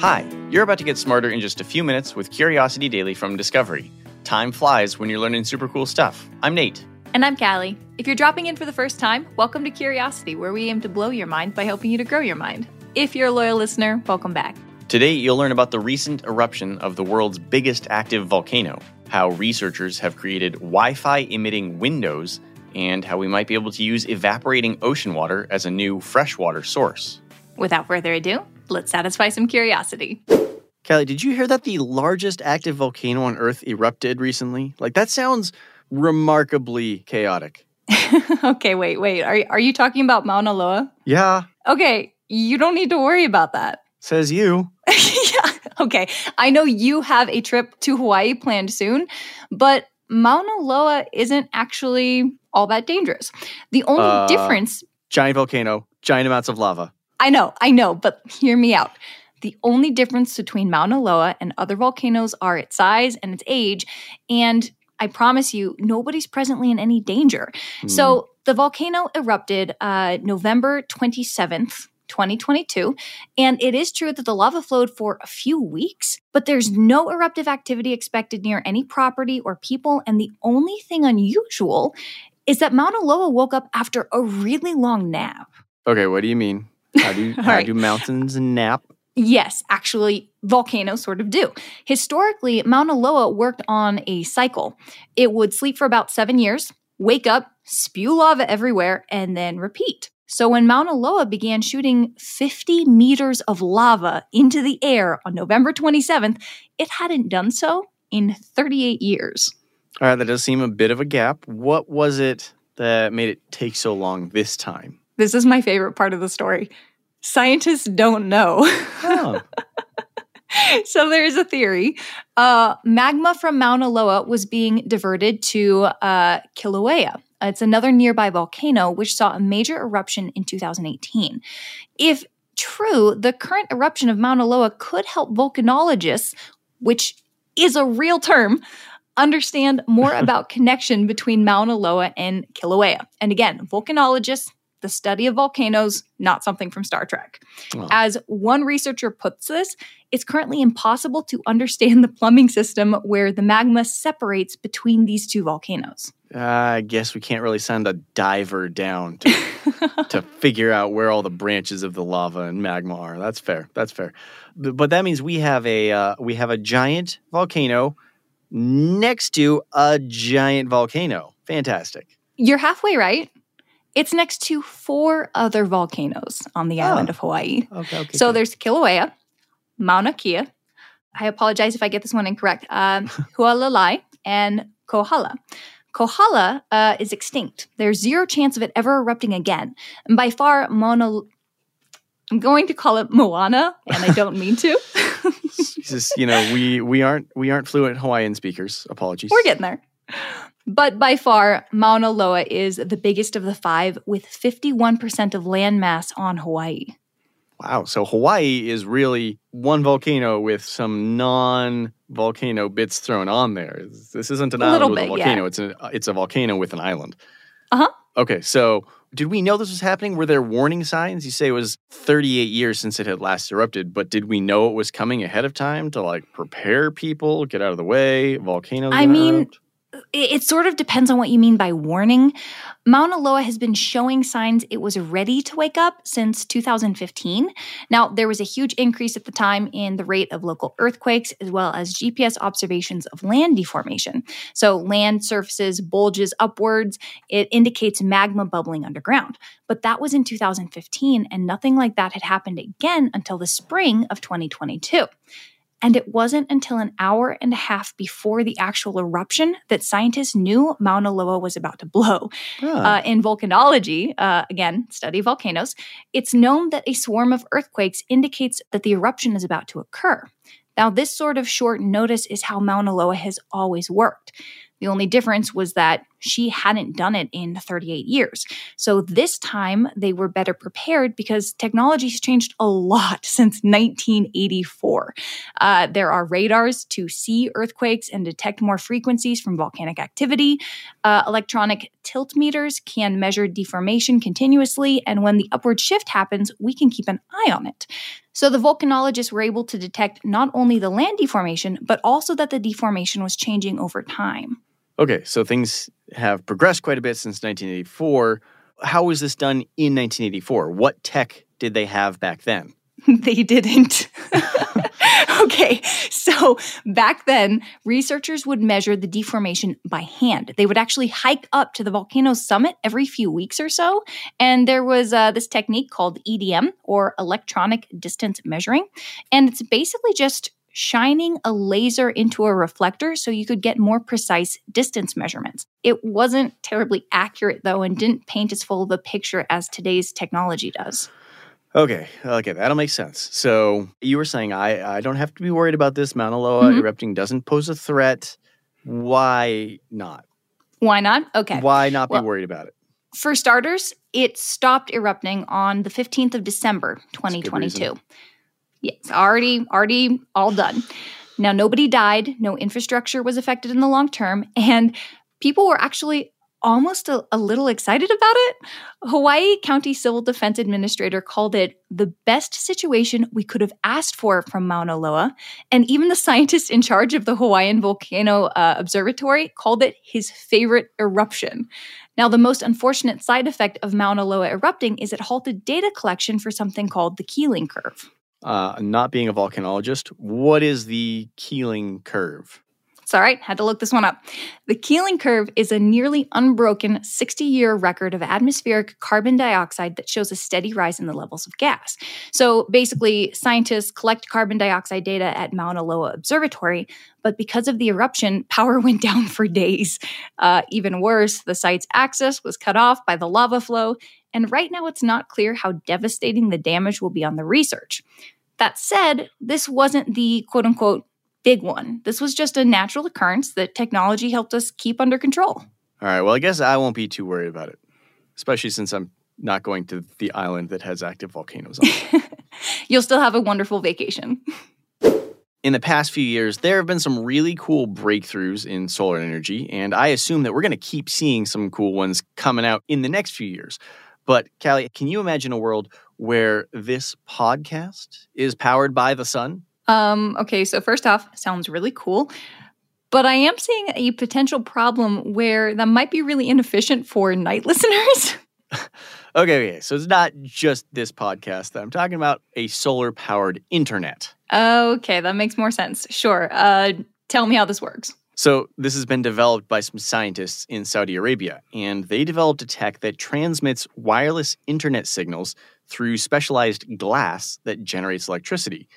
Hi, you're about to get smarter in just a few minutes with Curiosity Daily from Discovery. Time flies when you're learning super cool stuff. I'm Nate. And I'm Callie. If you're dropping in for the first time, welcome to Curiosity, where we aim to blow your mind by helping you to grow your mind. If you're a loyal listener, welcome back. Today, you'll learn about the recent eruption of the world's biggest active volcano, how researchers have created Wi Fi emitting windows, and how we might be able to use evaporating ocean water as a new freshwater source. Without further ado, let's satisfy some curiosity. Kelly, did you hear that the largest active volcano on Earth erupted recently? Like, that sounds remarkably chaotic. okay, wait, wait. Are, are you talking about Mauna Loa? Yeah, Okay, you don't need to worry about that. says you. yeah, okay. I know you have a trip to Hawaii planned soon, but Mauna Loa isn't actually all that dangerous. The only Uh. difference Giant volcano, giant amounts of lava. I know, I know, but hear me out. The only difference between Mauna Loa and other volcanoes are its size and its age. And I promise you, nobody's presently in any danger. So the volcano erupted uh, November 27th. 2022. And it is true that the lava flowed for a few weeks, but there's no eruptive activity expected near any property or people. And the only thing unusual is that Mauna Loa woke up after a really long nap. Okay, what do you mean? How do, how right. do mountains nap? Yes, actually, volcanoes sort of do. Historically, Mauna Loa worked on a cycle. It would sleep for about seven years, wake up, spew lava everywhere, and then repeat. So when Mauna Loa began shooting 50 meters of lava into the air on November 27th, it hadn't done so in 38 years. All right, that does seem a bit of a gap. What was it that made it take so long this time? This is my favorite part of the story. Scientists don't know. Oh, so there is a theory. Uh, magma from Mauna Loa was being diverted to uh, Kilauea. It's another nearby volcano which saw a major eruption in 2018. If true, the current eruption of Mauna Loa could help volcanologists, which is a real term, understand more about connection between Mauna Loa and Kilauea. And again, volcanologists, the study of volcanoes, not something from Star Trek. Oh. As one researcher puts this, it's currently impossible to understand the plumbing system where the magma separates between these two volcanoes. I guess we can't really send a diver down to, to figure out where all the branches of the lava and magma are. That's fair. That's fair. But that means we have a uh, we have a giant volcano next to a giant volcano. Fantastic. You're halfway right. It's next to four other volcanoes on the island Oh. of Hawaii. Okay. okay So good. there's Kilauea, Mauna Kea. I apologize if I get this one incorrect. Um, Hualalai and Kohala. Kohala uh, is extinct. There's zero chance of it ever erupting again. And by far, Mauna. I'm going to call it Moana, and I don't mean to. Jesus, you know, we we aren't we aren't fluent Hawaiian speakers. Apologies. We're getting there. But by far, Mauna Loa is the biggest of the five, with 51% of land mass on Hawaii. Wow. So Hawaii is really one volcano with some non-volcano bits thrown on there. This isn't an A island with a bit, yeah. volcano. It's a it's a volcano with an island. Uh-huh. Okay. So did we know this was happening? Were there warning signs? You say it was 38 years since it had last erupted, but did we know it was coming ahead of time to like prepare people, get out of the way? Volcanoes. I mean, erupt? It, sort of depends on what you mean by warning. Mauna Loa has been showing signs it was ready to wake up since 2015. Now, there was a huge increase at the time in the rate of local earthquakes, as well as GPS observations of land deformation. So, land surfaces bulges upwards. It indicates magma bubbling underground. But that was in 2015, and nothing like that had happened again until the spring of 2022. And it wasn't until an hour and a half before the actual eruption that scientists knew Mauna Loa was about to blow. Uh, in volcanology, uh, again, study volcanoes, it's known that a swarm of earthquakes indicates that the eruption is about to occur. Now, this sort of short notice is how Mauna Loa has always worked. The only difference was that she hadn't done it in 38 years. So this time they were better prepared because technology has changed a lot since 1984. Uh, there are radars to see earthquakes and detect more frequencies from volcanic activity. Uh, electronic tilt meters can measure deformation continuously, and when the upward shift happens, we can keep an eye on it. So the volcanologists were able to detect not only the land deformation, but also that the deformation was changing over time. Okay, so things have progressed quite a bit since 1984. How was this done in 1984? What tech did they have back then? they didn't. okay, so back then, researchers would measure the deformation by hand. They would actually hike up to the volcano's summit every few weeks or so. And there was uh, this technique called EDM, or electronic distance measuring. And it's basically just shining a laser into a reflector so you could get more precise distance measurements. It wasn't terribly accurate, though, and didn't paint as full of a picture as today's technology does. Okay, okay, that'll make sense. So you were saying I, I don't have to be worried about this. Mauna Loa mm-hmm. erupting doesn't pose a threat. Why not? Why not? Okay. Why not well, be worried about it? For starters, it stopped erupting on the 15th of December, 2022. Yes, already, already all done. Now, nobody died, no infrastructure was affected in the long term, and people were actually almost a, a, little excited about it. Hawaii County Civil Defense Administrator called it the best situation we could have asked for from Mauna Loa. And even the scientist in charge of the Hawaiian Volcano uh, Observatory called it his favorite eruption. Now, the most unfortunate side effect of Mauna Loa erupting is it halted data collection for something called the Keeling curve uh, not being a volcanologist, what is the Keeling curve? It's all right, had to look this one up. The Keeling curve is a nearly unbroken 60 year record of atmospheric carbon dioxide that shows a steady rise in the levels of gas. So basically, scientists collect carbon dioxide data at Mauna Loa Observatory, but because of the eruption, power went down for days. Uh, even worse, the site's access was cut off by the lava flow, and right now it's not clear how devastating the damage will be on the research. That said, this wasn't the quote unquote big one. This was just a natural occurrence that technology helped us keep under control. All right, well, I guess I won't be too worried about it, especially since I'm not going to the island that has active volcanoes on it. You'll still have a wonderful vacation. In the past few years, there have been some really cool breakthroughs in solar energy, and I assume that we're going to keep seeing some cool ones coming out in the next few years. But Callie, can you imagine a world where this podcast is powered by the sun? Um, okay, so first off, sounds really cool. But I am seeing a potential problem where that might be really inefficient for night listeners. okay, okay, so it's not just this podcast that I'm talking about, a solar powered internet. Okay, that makes more sense. Sure. Uh, tell me how this works. So, this has been developed by some scientists in Saudi Arabia, and they developed a tech that transmits wireless internet signals through specialized glass that generates electricity.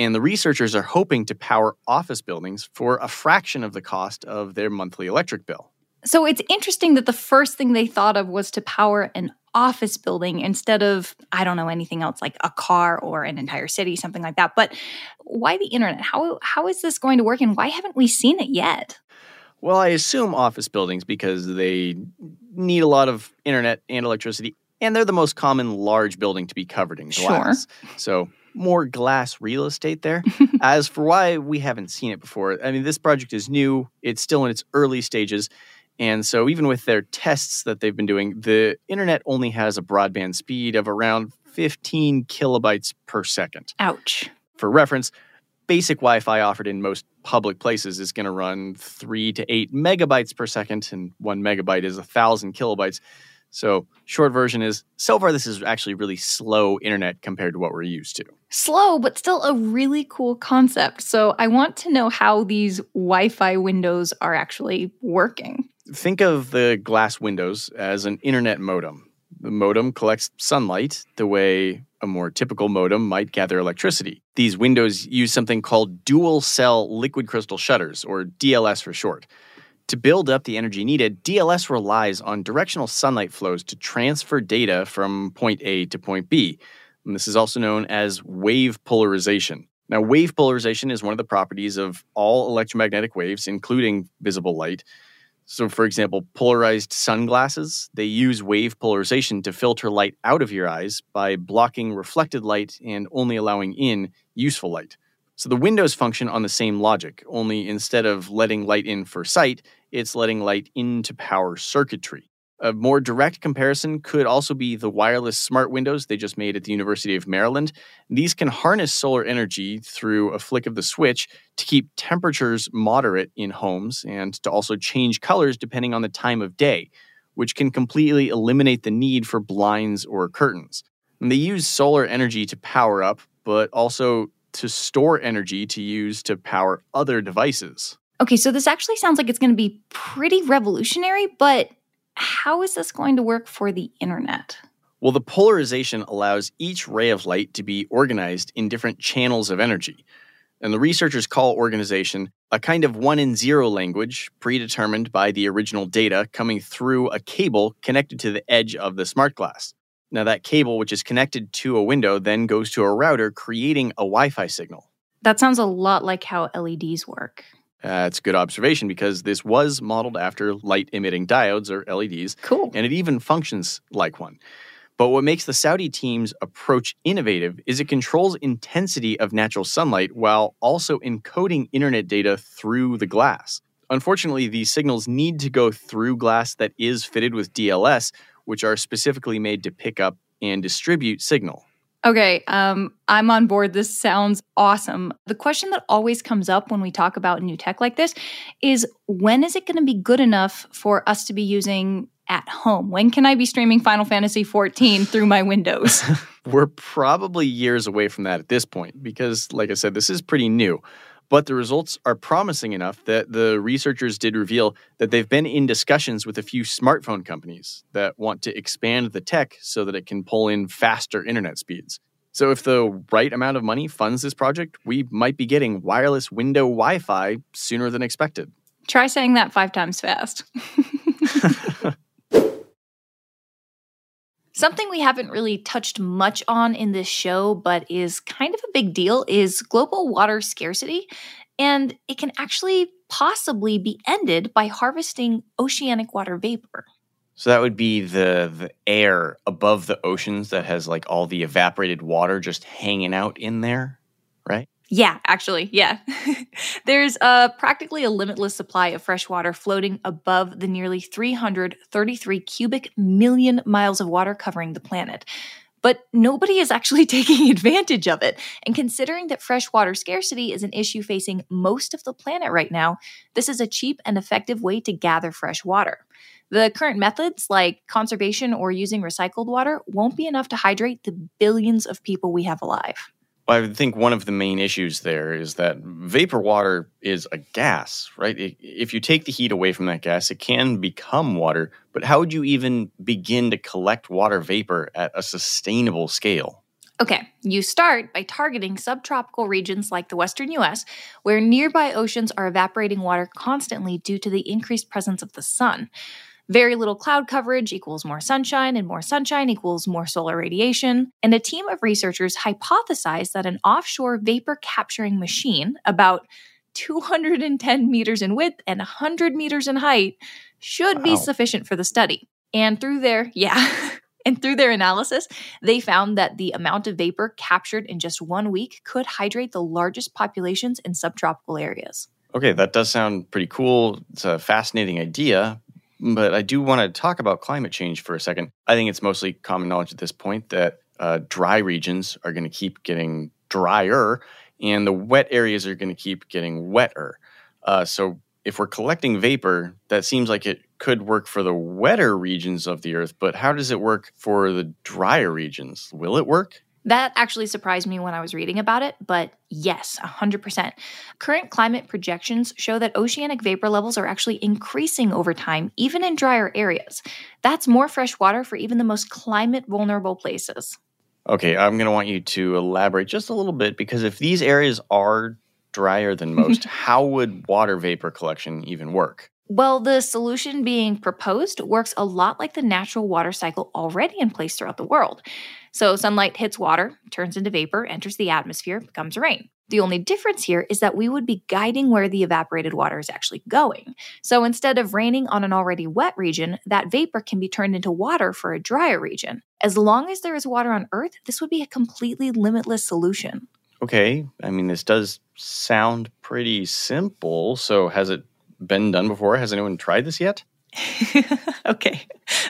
And the researchers are hoping to power office buildings for a fraction of the cost of their monthly electric bill. So it's interesting that the first thing they thought of was to power an office building instead of, I don't know, anything else like a car or an entire city, something like that. But why the internet? How, how is this going to work and why haven't we seen it yet? Well, I assume office buildings because they need a lot of internet and electricity and they're the most common large building to be covered in glass. Sure. So more glass real estate there. As for why we haven't seen it before, I mean, this project is new. It's still in its early stages. And so, even with their tests that they've been doing, the internet only has a broadband speed of around 15 kilobytes per second. Ouch. For reference, basic Wi Fi offered in most public places is going to run 3 to 8 megabytes per second, and 1 megabyte is a 1,000 kilobytes. So, short version is so far this is actually really slow internet compared to what we're used to. Slow, but still a really cool concept. So, I want to know how these Wi Fi windows are actually working. Think of the glass windows as an internet modem. The modem collects sunlight the way a more typical modem might gather electricity. These windows use something called dual cell liquid crystal shutters, or DLS for short. To build up the energy needed, DLS relies on directional sunlight flows to transfer data from point A to point B. And this is also known as wave polarization. Now, wave polarization is one of the properties of all electromagnetic waves, including visible light. So, for example, polarized sunglasses, they use wave polarization to filter light out of your eyes by blocking reflected light and only allowing in useful light. So, the windows function on the same logic, only instead of letting light in for sight, it's letting light into power circuitry. A more direct comparison could also be the wireless smart windows they just made at the University of Maryland. These can harness solar energy through a flick of the switch to keep temperatures moderate in homes and to also change colors depending on the time of day, which can completely eliminate the need for blinds or curtains. And they use solar energy to power up, but also to store energy to use to power other devices. Okay, so this actually sounds like it's going to be pretty revolutionary, but how is this going to work for the internet? Well, the polarization allows each ray of light to be organized in different channels of energy. And the researchers call organization a kind of one in zero language predetermined by the original data coming through a cable connected to the edge of the smart glass. Now, that cable, which is connected to a window, then goes to a router, creating a Wi Fi signal. That sounds a lot like how LEDs work. That's uh, a good observation because this was modeled after light emitting diodes or LEDs. Cool. And it even functions like one. But what makes the Saudi team's approach innovative is it controls intensity of natural sunlight while also encoding internet data through the glass. Unfortunately, these signals need to go through glass that is fitted with DLS, which are specifically made to pick up and distribute signal. Okay, um, I'm on board. This sounds awesome. The question that always comes up when we talk about new tech like this is when is it going to be good enough for us to be using at home? When can I be streaming Final Fantasy 14 through my Windows? We're probably years away from that at this point because, like I said, this is pretty new. But the results are promising enough that the researchers did reveal that they've been in discussions with a few smartphone companies that want to expand the tech so that it can pull in faster internet speeds. So, if the right amount of money funds this project, we might be getting wireless window Wi Fi sooner than expected. Try saying that five times fast. Something we haven't really touched much on in this show, but is kind of a big deal, is global water scarcity. And it can actually possibly be ended by harvesting oceanic water vapor. So that would be the the air above the oceans that has like all the evaporated water just hanging out in there, right? Yeah, actually, yeah. There's a practically a limitless supply of fresh water floating above the nearly 333 cubic million miles of water covering the planet. But nobody is actually taking advantage of it. And considering that freshwater scarcity is an issue facing most of the planet right now, this is a cheap and effective way to gather fresh water. The current methods, like conservation or using recycled water, won't be enough to hydrate the billions of people we have alive. I think one of the main issues there is that vapor water is a gas, right? If you take the heat away from that gas, it can become water. But how would you even begin to collect water vapor at a sustainable scale? Okay, you start by targeting subtropical regions like the western US, where nearby oceans are evaporating water constantly due to the increased presence of the sun. Very little cloud coverage equals more sunshine, and more sunshine equals more solar radiation. And a team of researchers hypothesized that an offshore vapor capturing machine, about 210 meters in width and 100 meters in height, should wow. be sufficient for the study. And through their, yeah. And through their analysis, they found that the amount of vapor captured in just one week could hydrate the largest populations in subtropical areas. Okay, that does sound pretty cool. It's a fascinating idea, but I do want to talk about climate change for a second. I think it's mostly common knowledge at this point that uh, dry regions are going to keep getting drier and the wet areas are going to keep getting wetter. Uh, so if we're collecting vapor, that seems like it could work for the wetter regions of the earth, but how does it work for the drier regions? Will it work? That actually surprised me when I was reading about it, but yes, 100%. Current climate projections show that oceanic vapor levels are actually increasing over time, even in drier areas. That's more fresh water for even the most climate vulnerable places. Okay, I'm going to want you to elaborate just a little bit because if these areas are drier than most, how would water vapor collection even work? Well, the solution being proposed works a lot like the natural water cycle already in place throughout the world. So sunlight hits water, turns into vapor, enters the atmosphere, becomes rain. The only difference here is that we would be guiding where the evaporated water is actually going. So instead of raining on an already wet region, that vapor can be turned into water for a drier region. As long as there is water on Earth, this would be a completely limitless solution. Okay, I mean, this does sound pretty simple. So, has it been done before? Has anyone tried this yet? okay.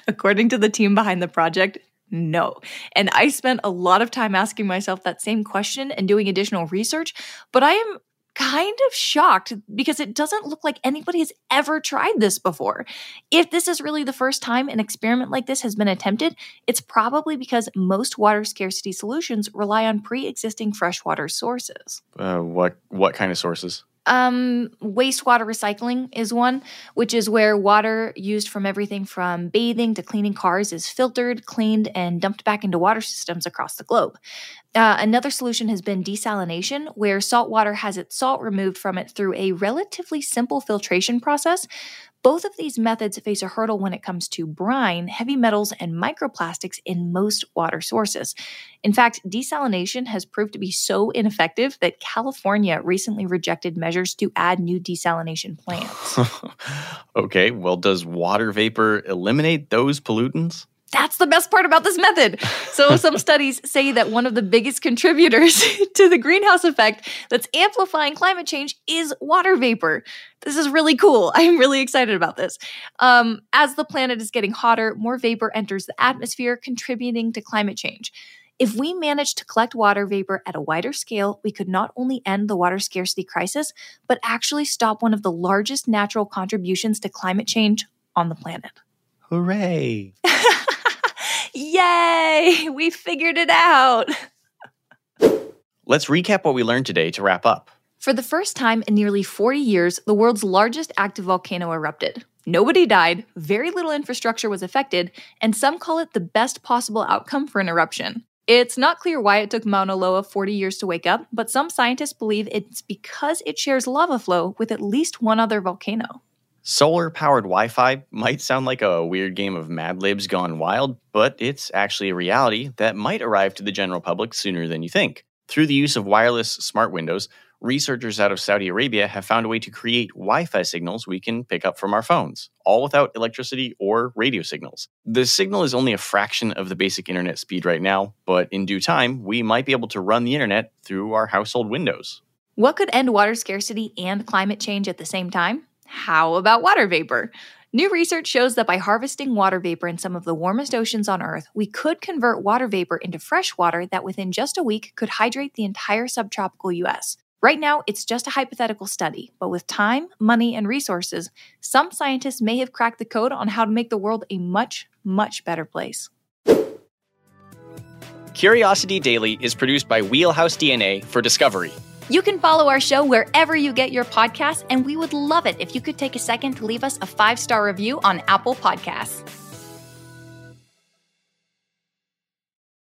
According to the team behind the project, no. And I spent a lot of time asking myself that same question and doing additional research, but I am kind of shocked because it doesn't look like anybody has ever tried this before. If this is really the first time an experiment like this has been attempted, it's probably because most water scarcity solutions rely on pre-existing freshwater sources. Uh, what what kind of sources? Um, wastewater recycling is one, which is where water used from everything from bathing to cleaning cars is filtered, cleaned, and dumped back into water systems across the globe. Uh, another solution has been desalination, where salt water has its salt removed from it through a relatively simple filtration process, both of these methods face a hurdle when it comes to brine, heavy metals, and microplastics in most water sources. In fact, desalination has proved to be so ineffective that California recently rejected measures to add new desalination plants. okay, well, does water vapor eliminate those pollutants? That's the best part about this method. So, some studies say that one of the biggest contributors to the greenhouse effect that's amplifying climate change is water vapor. This is really cool. I'm really excited about this. Um, as the planet is getting hotter, more vapor enters the atmosphere, contributing to climate change. If we manage to collect water vapor at a wider scale, we could not only end the water scarcity crisis, but actually stop one of the largest natural contributions to climate change on the planet. Hooray! Yay! We figured it out. Let's recap what we learned today to wrap up. For the first time in nearly 40 years, the world's largest active volcano erupted. Nobody died, very little infrastructure was affected, and some call it the best possible outcome for an eruption. It's not clear why it took Mauna Loa 40 years to wake up, but some scientists believe it's because it shares lava flow with at least one other volcano. Solar powered Wi Fi might sound like a weird game of Mad Libs gone wild, but it's actually a reality that might arrive to the general public sooner than you think. Through the use of wireless smart windows, researchers out of Saudi Arabia have found a way to create Wi Fi signals we can pick up from our phones, all without electricity or radio signals. The signal is only a fraction of the basic internet speed right now, but in due time, we might be able to run the internet through our household windows. What could end water scarcity and climate change at the same time? How about water vapor? New research shows that by harvesting water vapor in some of the warmest oceans on Earth, we could convert water vapor into fresh water that within just a week could hydrate the entire subtropical US. Right now, it's just a hypothetical study, but with time, money, and resources, some scientists may have cracked the code on how to make the world a much, much better place. Curiosity Daily is produced by Wheelhouse DNA for Discovery. You can follow our show wherever you get your podcasts, and we would love it if you could take a second to leave us a five star review on Apple Podcasts.